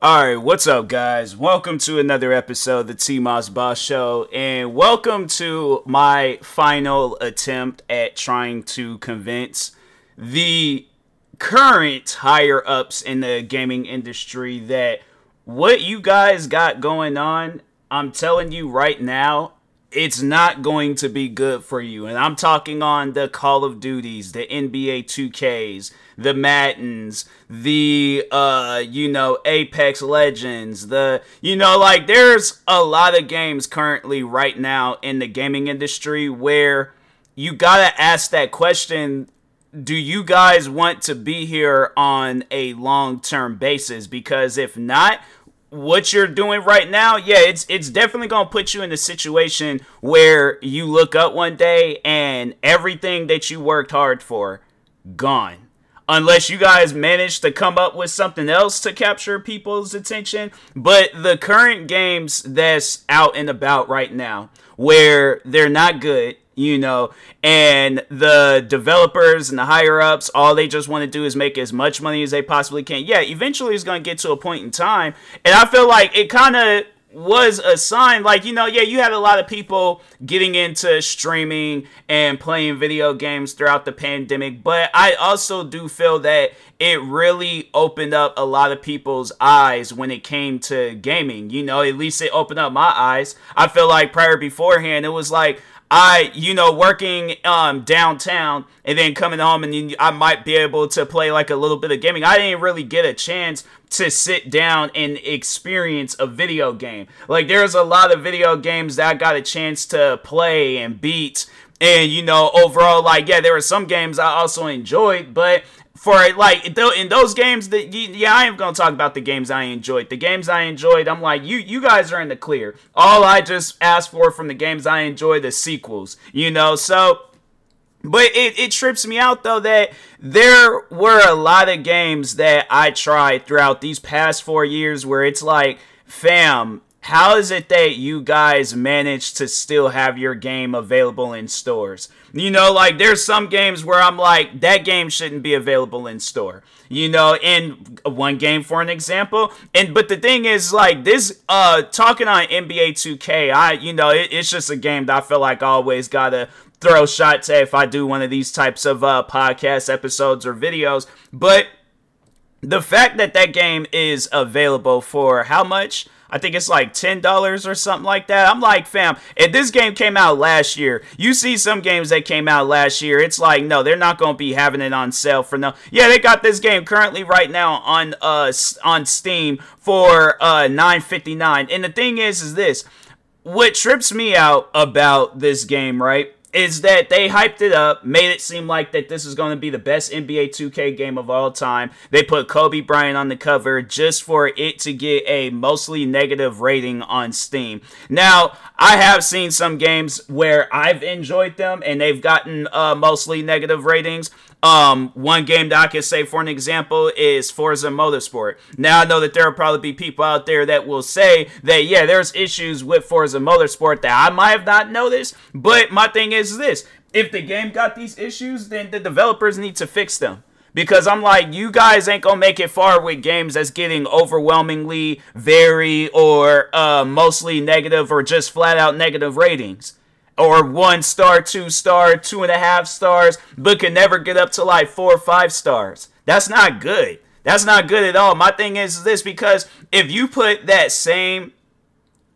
All right, what's up, guys? Welcome to another episode of the T Moss Boss Show, and welcome to my final attempt at trying to convince the current higher ups in the gaming industry that what you guys got going on, I'm telling you right now, it's not going to be good for you. And I'm talking on the Call of Duties, the NBA 2Ks, the Maddens, the uh, you know, Apex Legends, the you know, like there's a lot of games currently right now in the gaming industry where you gotta ask that question do you guys want to be here on a long term basis? Because if not, what you're doing right now, yeah, it's it's definitely gonna put you in a situation where you look up one day and everything that you worked hard for gone. Unless you guys manage to come up with something else to capture people's attention. But the current games that's out and about right now, where they're not good, you know, and the developers and the higher ups, all they just want to do is make as much money as they possibly can. Yeah, eventually it's going to get to a point in time, and I feel like it kind of was a sign like you know yeah you had a lot of people getting into streaming and playing video games throughout the pandemic but i also do feel that it really opened up a lot of people's eyes when it came to gaming you know at least it opened up my eyes i feel like prior beforehand it was like I, you know, working um, downtown and then coming home and then I might be able to play like a little bit of gaming. I didn't really get a chance to sit down and experience a video game. Like there's a lot of video games that I got a chance to play and beat. And you know, overall, like yeah, there were some games I also enjoyed, but for it like in those games that yeah i am gonna talk about the games i enjoyed. The games i enjoyed i'm like you you guys are in the clear. All i just asked for from the games i enjoy the sequels you know? So but it, it trips me out though that there were a lot of games that i tried throughout these past four years where it's like fam how is it that you guys manage to still have your game available in stores? You know, like there's some games where I'm like, that game shouldn't be available in store. You know, in one game for an example. And but the thing is, like this, uh, talking on NBA 2K, I you know, it, it's just a game that I feel like I always gotta throw shots at if I do one of these types of uh, podcast episodes or videos. But the fact that that game is available for how much? I think it's like $10 or something like that. I'm like, fam, if this game came out last year, you see some games that came out last year, it's like, no, they're not going to be having it on sale for no. Yeah, they got this game currently right now on uh on Steam for uh 9.59. And the thing is is this, what trips me out about this game, right? Is that they hyped it up, made it seem like that this is going to be the best NBA 2K game of all time. They put Kobe Bryant on the cover just for it to get a mostly negative rating on Steam. Now, I have seen some games where I've enjoyed them and they've gotten uh, mostly negative ratings. Um, one game that I can say for an example is Forza Motorsport. Now I know that there will probably be people out there that will say that yeah, there's issues with Forza Motorsport that I might have not noticed, but my thing is this: if the game got these issues, then the developers need to fix them. Because I'm like, you guys ain't gonna make it far with games that's getting overwhelmingly very or uh, mostly negative or just flat out negative ratings or one star, two star, two and a half stars, but can never get up to like four or five stars. That's not good. That's not good at all. My thing is this because if you put that same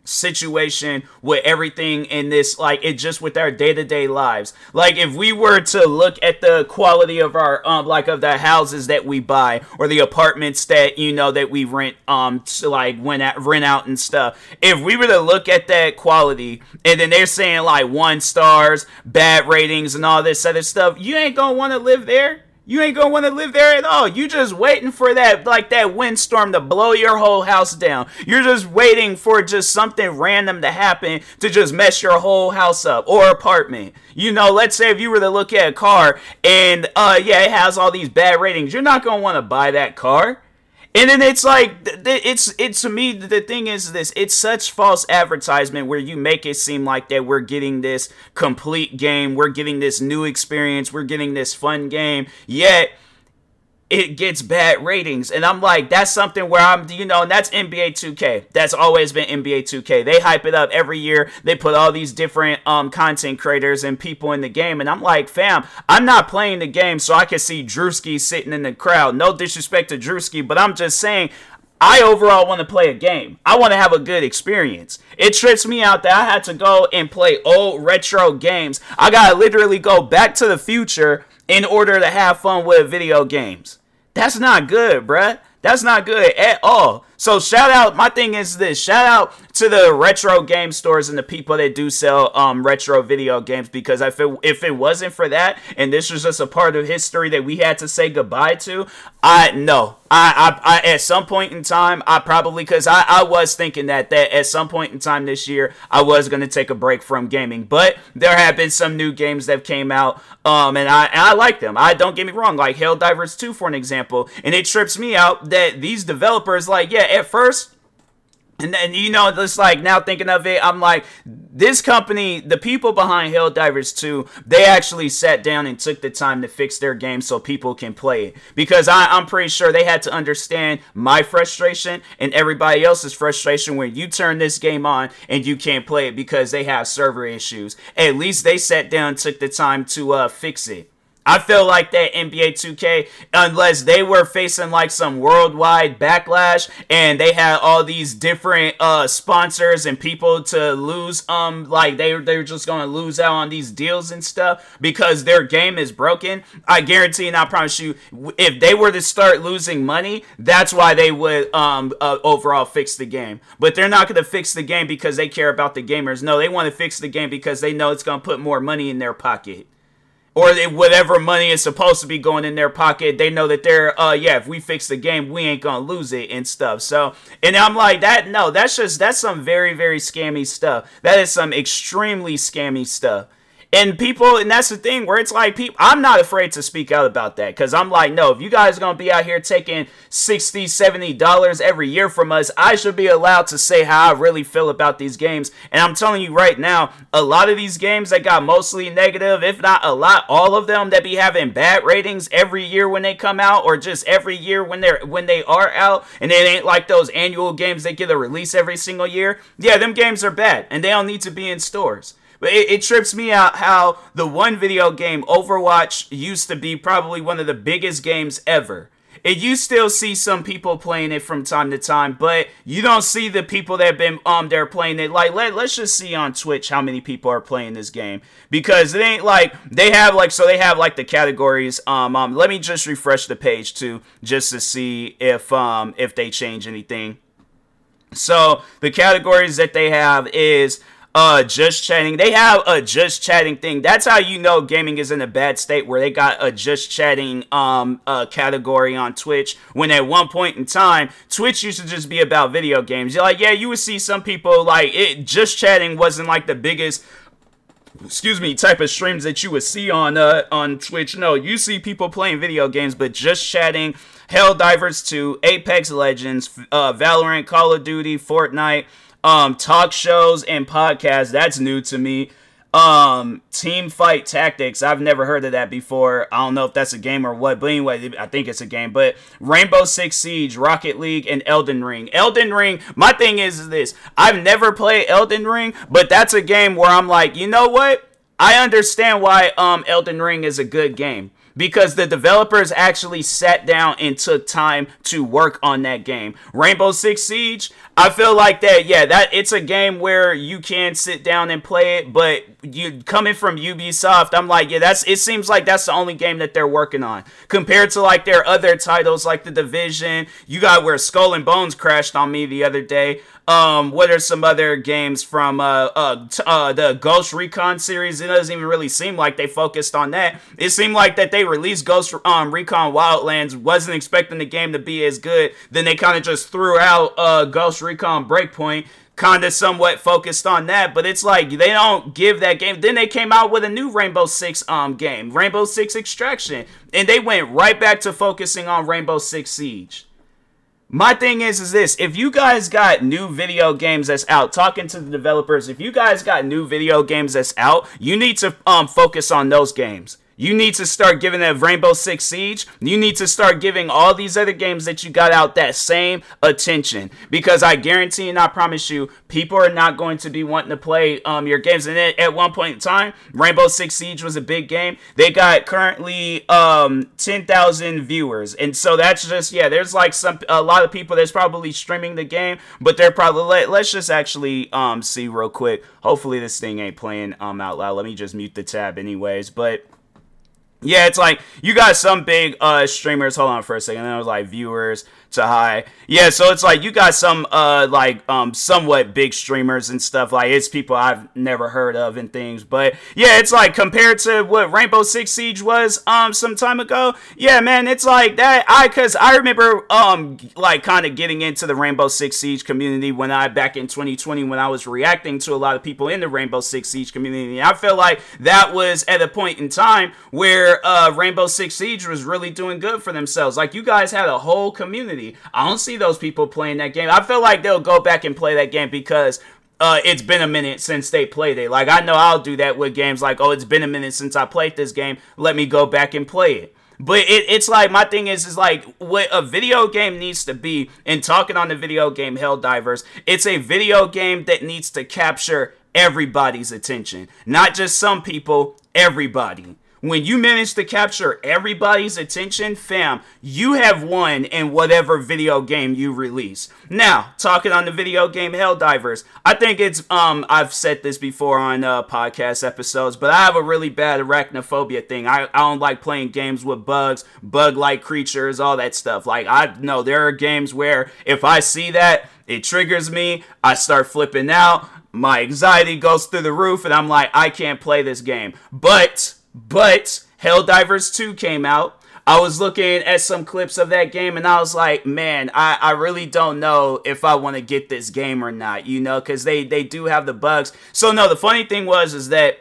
situation with everything in this like it just with our day-to-day lives. Like if we were to look at the quality of our um like of the houses that we buy or the apartments that you know that we rent um to like when at rent out and stuff if we were to look at that quality and then they're saying like one stars bad ratings and all this other stuff you ain't gonna want to live there you ain't gonna want to live there at all. You just waiting for that, like that windstorm to blow your whole house down. You're just waiting for just something random to happen to just mess your whole house up or apartment. You know, let's say if you were to look at a car and, uh, yeah, it has all these bad ratings, you're not gonna want to buy that car. And then it's like it's it's to me the thing is this it's such false advertisement where you make it seem like that we're getting this complete game, we're getting this new experience, we're getting this fun game. Yet it gets bad ratings. And I'm like, that's something where I'm, you know, and that's NBA 2K. That's always been NBA 2K. They hype it up every year. They put all these different um, content creators and people in the game. And I'm like, fam, I'm not playing the game so I can see Drewski sitting in the crowd. No disrespect to Drewski, but I'm just saying, I overall want to play a game. I want to have a good experience. It trips me out that I had to go and play old retro games. I gotta literally go back to the future in order to have fun with video games. That's not good, bruh. That's not good at all. So shout out. My thing is this: shout out to the retro game stores and the people that do sell um retro video games. Because if it if it wasn't for that, and this was just a part of history that we had to say goodbye to, I no, I I, I at some point in time, I probably because I I was thinking that that at some point in time this year, I was gonna take a break from gaming. But there have been some new games that came out, um, and I and I like them. I don't get me wrong, like Helldivers 2 for an example, and it trips me out that these developers like yeah at first and then you know, just like now thinking of it, I'm like, this company, the people behind Helldivers 2, they actually sat down and took the time to fix their game so people can play it. Because I, I'm pretty sure they had to understand my frustration and everybody else's frustration when you turn this game on and you can't play it because they have server issues. At least they sat down took the time to uh, fix it. I feel like that NBA 2K, unless they were facing like some worldwide backlash and they had all these different uh sponsors and people to lose, um, like they they're just gonna lose out on these deals and stuff because their game is broken. I guarantee and I promise you, if they were to start losing money, that's why they would um uh, overall fix the game. But they're not gonna fix the game because they care about the gamers. No, they want to fix the game because they know it's gonna put more money in their pocket or they, whatever money is supposed to be going in their pocket, they know that they're, uh, yeah, if we fix the game, we ain't gonna lose it and stuff. So, and I'm like, that, no, that's just, that's some very, very scammy stuff. That is some extremely scammy stuff. And people, and that's the thing where it's like, people, I'm not afraid to speak out about that because I'm like, no, if you guys are to be out here taking 60 $70 every year from us, I should be allowed to say how I really feel about these games. And I'm telling you right now, a lot of these games that got mostly negative, if not a lot, all of them that be having bad ratings every year when they come out or just every year when they're when they are out and it ain't like those annual games that get a release every single year. Yeah, them games are bad and they don't need to be in stores. But it, it, trips me out how the one video game, Overwatch, used to be probably one of the biggest games ever. And you still see some people playing it from time to time, but you don't see the people that have been um there playing it. Like let, let's just see on Twitch how many people are playing this game. Because it ain't like they have like so they have like the categories. Um, um let me just refresh the page too, just to see if um if they change anything. So the categories that they have is uh just chatting. They have a just chatting thing. That's how you know gaming is in a bad state where they got a just chatting um uh category on Twitch when at one point in time Twitch used to just be about video games. You're like, yeah, you would see some people like it just chatting wasn't like the biggest excuse me type of streams that you would see on uh on Twitch. No, you see people playing video games but just chatting Helldivers 2, Apex Legends, uh, Valorant, Call of Duty, Fortnite, um, talk shows and podcasts. That's new to me. Um, team fight tactics. I've never heard of that before. I don't know if that's a game or what, but anyway, I think it's a game. But Rainbow Six Siege, Rocket League, and Elden Ring. Elden Ring. My thing is, is this: I've never played Elden Ring, but that's a game where I'm like, you know what? I understand why um Elden Ring is a good game because the developers actually sat down and took time to work on that game. Rainbow Six Siege, I feel like that, yeah, that it's a game where you can sit down and play it, but you coming from Ubisoft, I'm like, yeah, that's it seems like that's the only game that they're working on. Compared to like their other titles like The Division, you got where Skull and Bones crashed on me the other day. Um, what are some other games from uh, uh, t- uh, the Ghost Recon series? It doesn't even really seem like they focused on that. It seemed like that they released Ghost um, Recon Wildlands, wasn't expecting the game to be as good. Then they kind of just threw out uh, Ghost Recon Breakpoint kind of somewhat focused on that, but it's like they don't give that game. Then they came out with a new Rainbow Six um game, Rainbow Six Extraction, and they went right back to focusing on Rainbow Six Siege. My thing is, is this: if you guys got new video games that's out, talking to the developers, if you guys got new video games that's out, you need to um focus on those games. You need to start giving that Rainbow Six Siege. You need to start giving all these other games that you got out that same attention because I guarantee and I promise you, people are not going to be wanting to play um, your games. And at one point in time, Rainbow Six Siege was a big game. They got currently um, 10,000 viewers, and so that's just yeah. There's like some a lot of people that's probably streaming the game, but they're probably let, let's just actually um, see real quick. Hopefully this thing ain't playing um out loud. Let me just mute the tab anyways, but. Yeah, it's like you got some big uh streamers. Hold on for a second. There was like viewers to high. Yeah, so it's like you got some uh like um somewhat big streamers and stuff. Like it's people I've never heard of and things. But yeah, it's like compared to what Rainbow Six Siege was um some time ago. Yeah, man, it's like that. I cause I remember um like kind of getting into the Rainbow Six Siege community when I back in 2020 when I was reacting to a lot of people in the Rainbow Six Siege community. I feel like that was at a point in time where uh Rainbow Six Siege was really doing good for themselves. Like you guys had a whole community I don't see those people playing that game. I feel like they'll go back and play that game because uh, it's been a minute since they played it. Like I know I'll do that with games like, oh, it's been a minute since I played this game. Let me go back and play it. But it, it's like my thing is is like what a video game needs to be. And talking on the video game Helldivers, it's a video game that needs to capture everybody's attention, not just some people. Everybody. When you manage to capture everybody's attention, fam, you have won in whatever video game you release. Now, talking on the video game Helldivers, I think it's um I've said this before on uh, podcast episodes, but I have a really bad arachnophobia thing. I, I don't like playing games with bugs, bug-like creatures, all that stuff. Like I know there are games where if I see that, it triggers me. I start flipping out. My anxiety goes through the roof, and I'm like, I can't play this game. But but Helldivers 2 came out. I was looking at some clips of that game and I was like, man, I, I really don't know if I want to get this game or not, you know, because they, they do have the bugs. So, no, the funny thing was, is that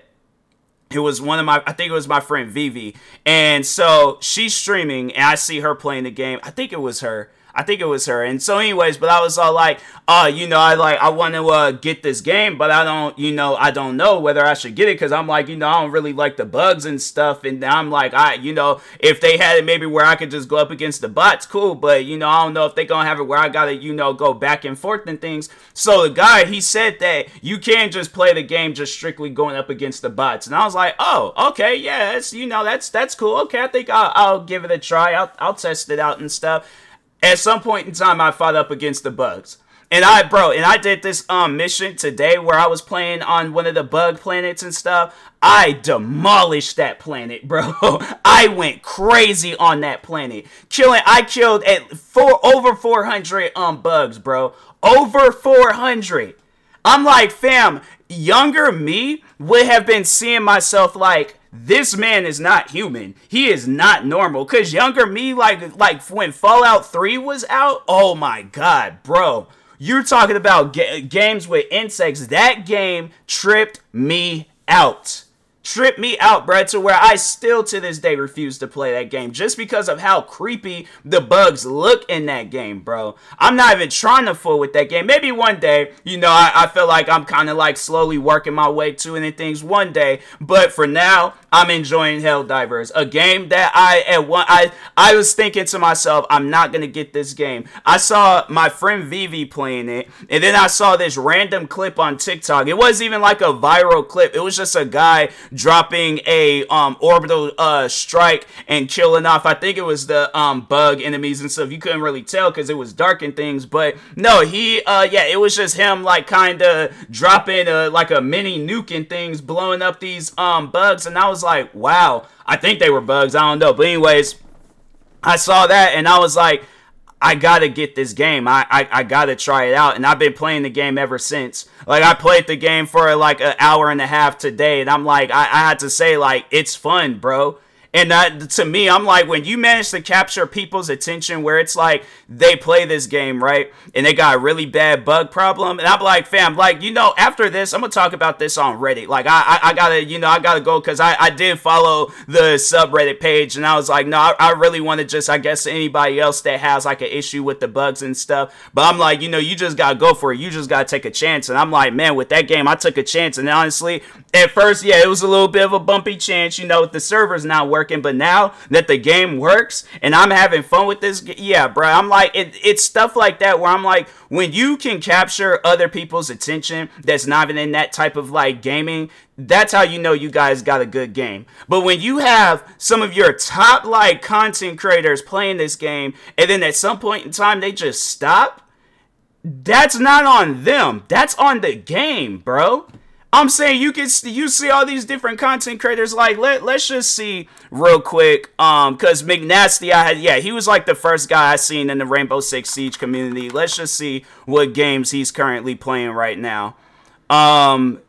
it was one of my i think it was my friend vivi and so she's streaming and i see her playing the game i think it was her I think it was her. And so, anyways, but I was all like, uh, you know, I like, I want to uh, get this game, but I don't, you know, I don't know whether I should get it because I'm like, you know, I don't really like the bugs and stuff. And I'm like, I, you know, if they had it maybe where I could just go up against the bots, cool. But, you know, I don't know if they to have it where I got to, you know, go back and forth and things. So the guy, he said that you can't just play the game just strictly going up against the bots. And I was like, oh, okay, yeah, it's, you know, that's, that's cool. Okay, I think I'll, I'll give it a try. I'll, I'll test it out and stuff. At some point in time, I fought up against the bugs. And I, bro, and I did this um mission today where I was playing on one of the bug planets and stuff. I demolished that planet, bro. I went crazy on that planet, killing. I killed at four over 400 um bugs, bro. Over 400. I'm like, fam, younger me would have been seeing myself like this man is not human. He is not normal. Cause younger me, like like when Fallout 3 was out, oh my god, bro. You're talking about ga- games with insects. That game tripped me out tripped me out, bro, to where I still to this day refuse to play that game just because of how creepy the bugs look in that game, bro. I'm not even trying to fool with that game. Maybe one day, you know, I, I feel like I'm kind of like slowly working my way to any things one day, but for now, I'm enjoying Helldivers, a game that I at one I I was thinking to myself, I'm not gonna get this game. I saw my friend Vivi playing it, and then I saw this random clip on TikTok. It wasn't even like a viral clip. It was just a guy dropping a um orbital uh strike and killing off. I think it was the um bug enemies and stuff. You couldn't really tell because it was dark and things, but no, he uh yeah, it was just him like kind of dropping a like a mini nuke and things, blowing up these um bugs, and I was was like, wow, I think they were bugs. I don't know. But, anyways, I saw that and I was like, I gotta get this game. I, I, I gotta try it out. And I've been playing the game ever since. Like I played the game for like an hour and a half today, and I'm like, I, I had to say, like, it's fun, bro. And that, to me, I'm like, when you manage to capture people's attention where it's like they play this game, right? And they got a really bad bug problem. And I'm like, fam, like, you know, after this, I'm going to talk about this on Reddit. Like, I, I, I got to, you know, I got to go because I, I did follow the subreddit page. And I was like, no, I, I really want to just, I guess, anybody else that has like an issue with the bugs and stuff. But I'm like, you know, you just got to go for it. You just got to take a chance. And I'm like, man, with that game, I took a chance. And honestly, at first, yeah, it was a little bit of a bumpy chance. You know, the server's not working working, but now that the game works and I'm having fun with this, yeah, bro, I'm like, it, it's stuff like that where I'm like, when you can capture other people's attention that's not even in that type of like gaming, that's how you know you guys got a good game. But when you have some of your top like content creators playing this game and then at some point in time they just stop, that's not on them. That's on the game, bro. I'm saying you can you see all these different content creators. Like let let's just see real quick. Um, cause McNasty, I had yeah, he was like the first guy I seen in the Rainbow Six Siege community. Let's just see what games he's currently playing right now. Um,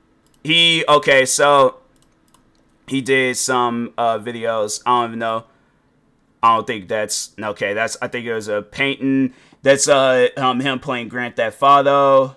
he okay, so he did some uh videos. I don't even know. I don't think that's okay. That's I think it was a painting. That's uh um him playing Grand Theft Auto.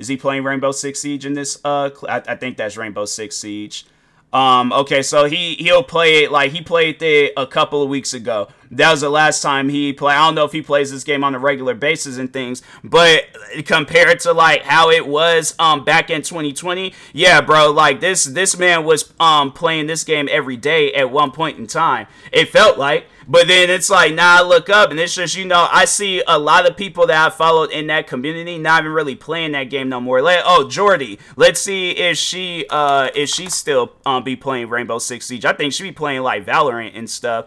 Is he playing Rainbow Six Siege in this? Uh, I, I think that's Rainbow Six Siege. Um, okay, so he he'll play it like he played it a couple of weeks ago. That was the last time he played. I don't know if he plays this game on a regular basis and things, but compared to like how it was um back in 2020, yeah, bro, like this this man was um playing this game every day at one point in time. It felt like but then it's like now I look up and it's just you know I see a lot of people that I followed in that community not even really playing that game no more. Like oh Jordy, let's see if she uh if she still um be playing Rainbow Six Siege. I think she be playing like Valorant and stuff.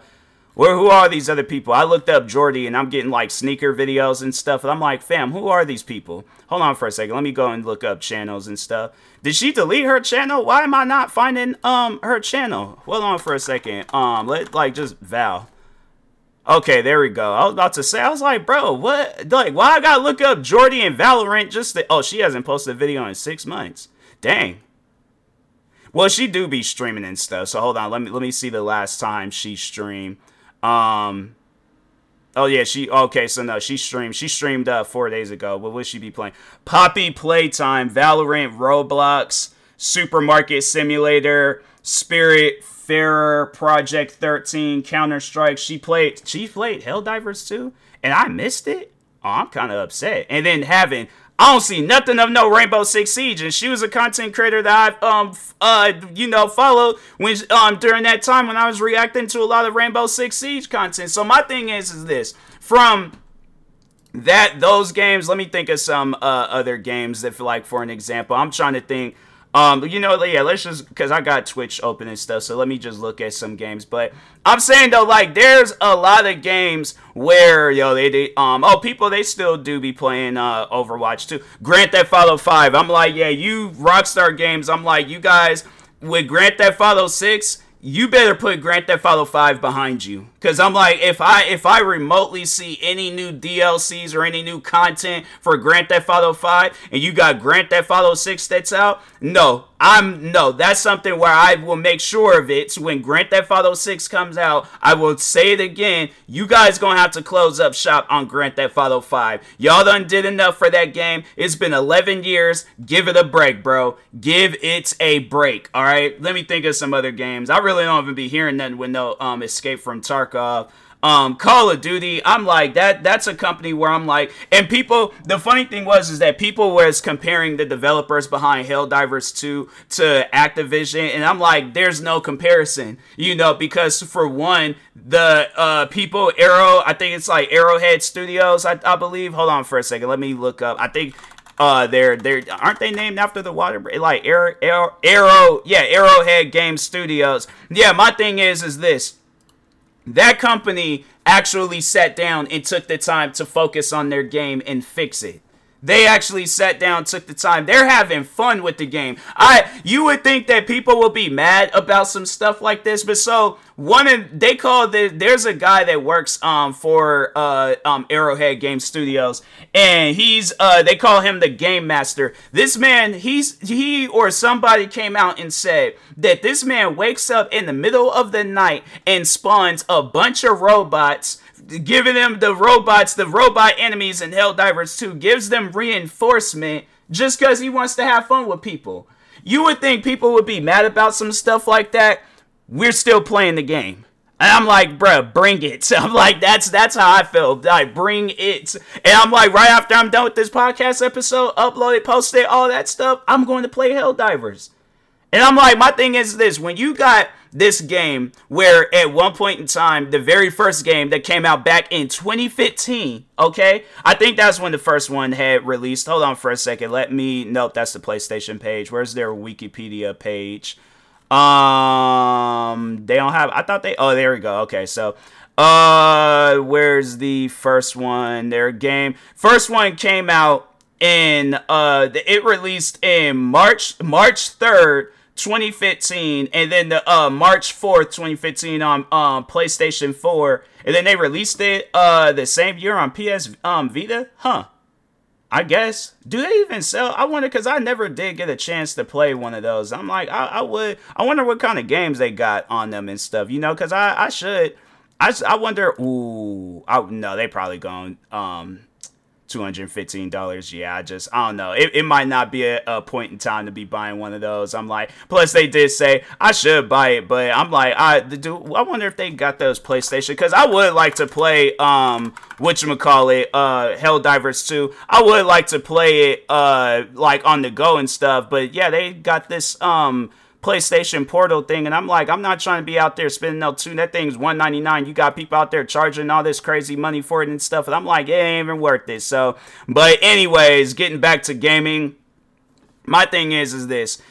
Where who are these other people? I looked up Jordy and I'm getting like sneaker videos and stuff. And I'm like, fam, who are these people? Hold on for a second. Let me go and look up channels and stuff. Did she delete her channel? Why am I not finding um her channel? Hold on for a second. Um, let like just Val. Okay, there we go. I was about to say, I was like, bro, what? Like, why I gotta look up Jordy and Valorant just to, oh, she hasn't posted a video in six months. Dang. Well, she do be streaming and stuff. So hold on, let me let me see the last time she streamed. Um, oh yeah, she okay. So no, she streamed. She streamed uh four days ago. What would she be playing? Poppy Playtime, Valorant, Roblox. Supermarket Simulator, Spiritfarer, Project 13, Counter Strike. She played she played Helldivers too, and I missed it. Oh, I'm kind of upset. And then having I don't see nothing of no Rainbow Six Siege, and she was a content creator that I um uh you know followed when um during that time when I was reacting to a lot of Rainbow Six Siege content. So my thing is is this from that those games. Let me think of some uh, other games if like for an example. I'm trying to think um, you know, yeah, let's just because I got Twitch open and stuff, so let me just look at some games. But I'm saying though, like, there's a lot of games where yo they, they um oh people they still do be playing uh Overwatch too. Grand Theft Auto Five. I'm like, yeah, you Rockstar Games. I'm like, you guys with Grand Theft Auto Six you better put Grand Theft Auto 5 behind you cuz I'm like if I if I remotely see any new DLCs or any new content for Grand Theft Auto 5 and you got Grand Theft Auto 6 that's out no I'm no, that's something where I will make sure of it. So when Grand Theft Auto 6 comes out, I will say it again. You guys gonna have to close up shop on Grand Theft Auto 5. Y'all done did enough for that game. It's been 11 years. Give it a break, bro. Give it a break. All right. Let me think of some other games. I really don't even be hearing with no um Escape from Tarkov. Um, Call of Duty, I'm like that. That's a company where I'm like, and people. The funny thing was is that people was comparing the developers behind Helldivers 2 to Activision, and I'm like, there's no comparison, you know, because for one, the uh, people Arrow, I think it's like Arrowhead Studios, I, I believe. Hold on for a second, let me look up. I think uh they're they're aren't they named after the water like arrow, arrow yeah arrowhead game studios yeah my thing is is this that company actually sat down and took the time to focus on their game and fix it. They actually sat down, took the time. They're having fun with the game. I you would think that people will be mad about some stuff like this, but so one of they call the there's a guy that works um for uh um Arrowhead Game Studios and he's uh they call him the game master. This man he's he or somebody came out and said that this man wakes up in the middle of the night and spawns a bunch of robots giving them the robots, the robot enemies in Helldivers 2, gives them reinforcement just because he wants to have fun with people. You would think people would be mad about some stuff like that. We're still playing the game. And I'm like, bruh, bring it. So I'm like, that's that's how I feel. Like, bring it. And I'm like, right after I'm done with this podcast episode, upload it, post it, all that stuff, I'm going to play Helldivers. And I'm like, my thing is this when you got this game where at one point in time, the very first game that came out back in 2015, okay? I think that's when the first one had released. Hold on for a second. Let me nope, that's the PlayStation page. Where's their Wikipedia page? Um they don't have I thought they oh there we go. Okay, so uh where's the first one? Their game first one came out in uh it released in March March 3rd 2015, and then the uh, March 4th, 2015 on um, PlayStation 4, and then they released it uh, the same year on PS um, Vita. Huh? I guess. Do they even sell? I wonder because I never did get a chance to play one of those. I'm like, I, I would. I wonder what kind of games they got on them and stuff. You know, because I I should. I, I wonder. Ooh, I, no, they probably going um $215 yeah i just i don't know. It, it might not be a, a, point in time to be buying one of those. I'm like plus they did say i should buy it but i'm like i do i wonder if they got those playstation because i would like to play um whatchamacallit uh helldivers 2 i would like to play it uh like on the go and stuff but yeah they got this um PlayStation Portal thing, and I'm like, I'm not trying to be out there spending no two. That thing's 199. You got people out there charging all this crazy money for it and stuff, and I'm like, it ain't even worth it. So, but anyways, getting back to gaming, my thing is, is this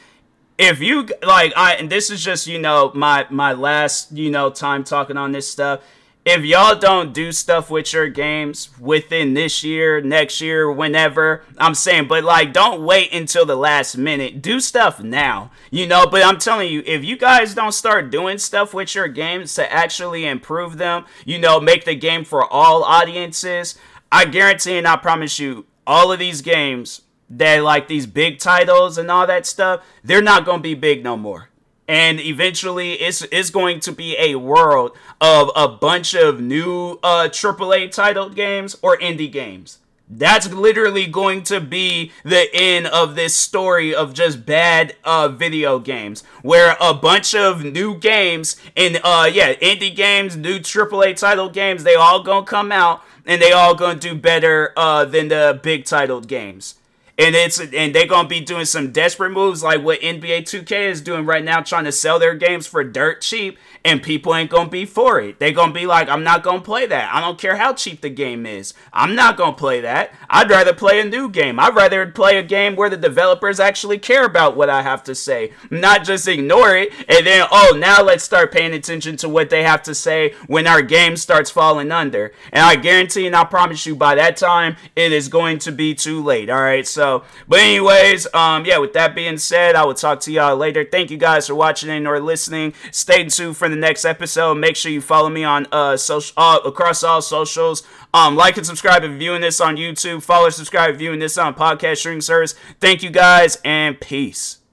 if you like i and this is just you know my my last you know time talking on this stuff if y'all don't do stuff with your games within this year, next year, whenever, I'm saying, but like, don't wait until the last minute. Do stuff now, you know. But I'm telling you, if you guys don't start doing stuff with your games to actually improve them, you know, make the game for all audiences, I guarantee and I promise you, all of these games that like these big titles and all that stuff, they're not gonna be big no more and eventually it's it's going to be a world of a bunch of new uh AAA titled games or indie games. That's literally going to be the end of this story of just bad uh, video games, where a bunch of new games and uh, yeah, indie games, new AAA title games, they all gonna come out and they all gonna do better uh, than the big titled games and it's and they're gonna be doing some desperate moves like what NBA 2K is doing right now, trying to sell their games for dirt cheap, and people ain't gonna be for it. They're gonna be like, I'm not gonna play that. I don't care how cheap the game is. I'm not gonna play that. I'd rather play a new game. I'd rather play a game where the developers actually care about what I have to say, not just ignore it and then oh now let's start paying attention to what they have to say when our game starts falling under. And I guarantee and I promise you by that time it is going to be too late. All right, so. So, but anyways, um, yeah. With that being said, I will talk to y'all later. Thank you guys for watching and or listening. Stay tuned for the next episode. Make sure you follow me on uh social uh, across all socials. Um, like and subscribe if viewing this on YouTube. Follow, subscribe, viewing this on podcast streaming service. Thank you guys and peace.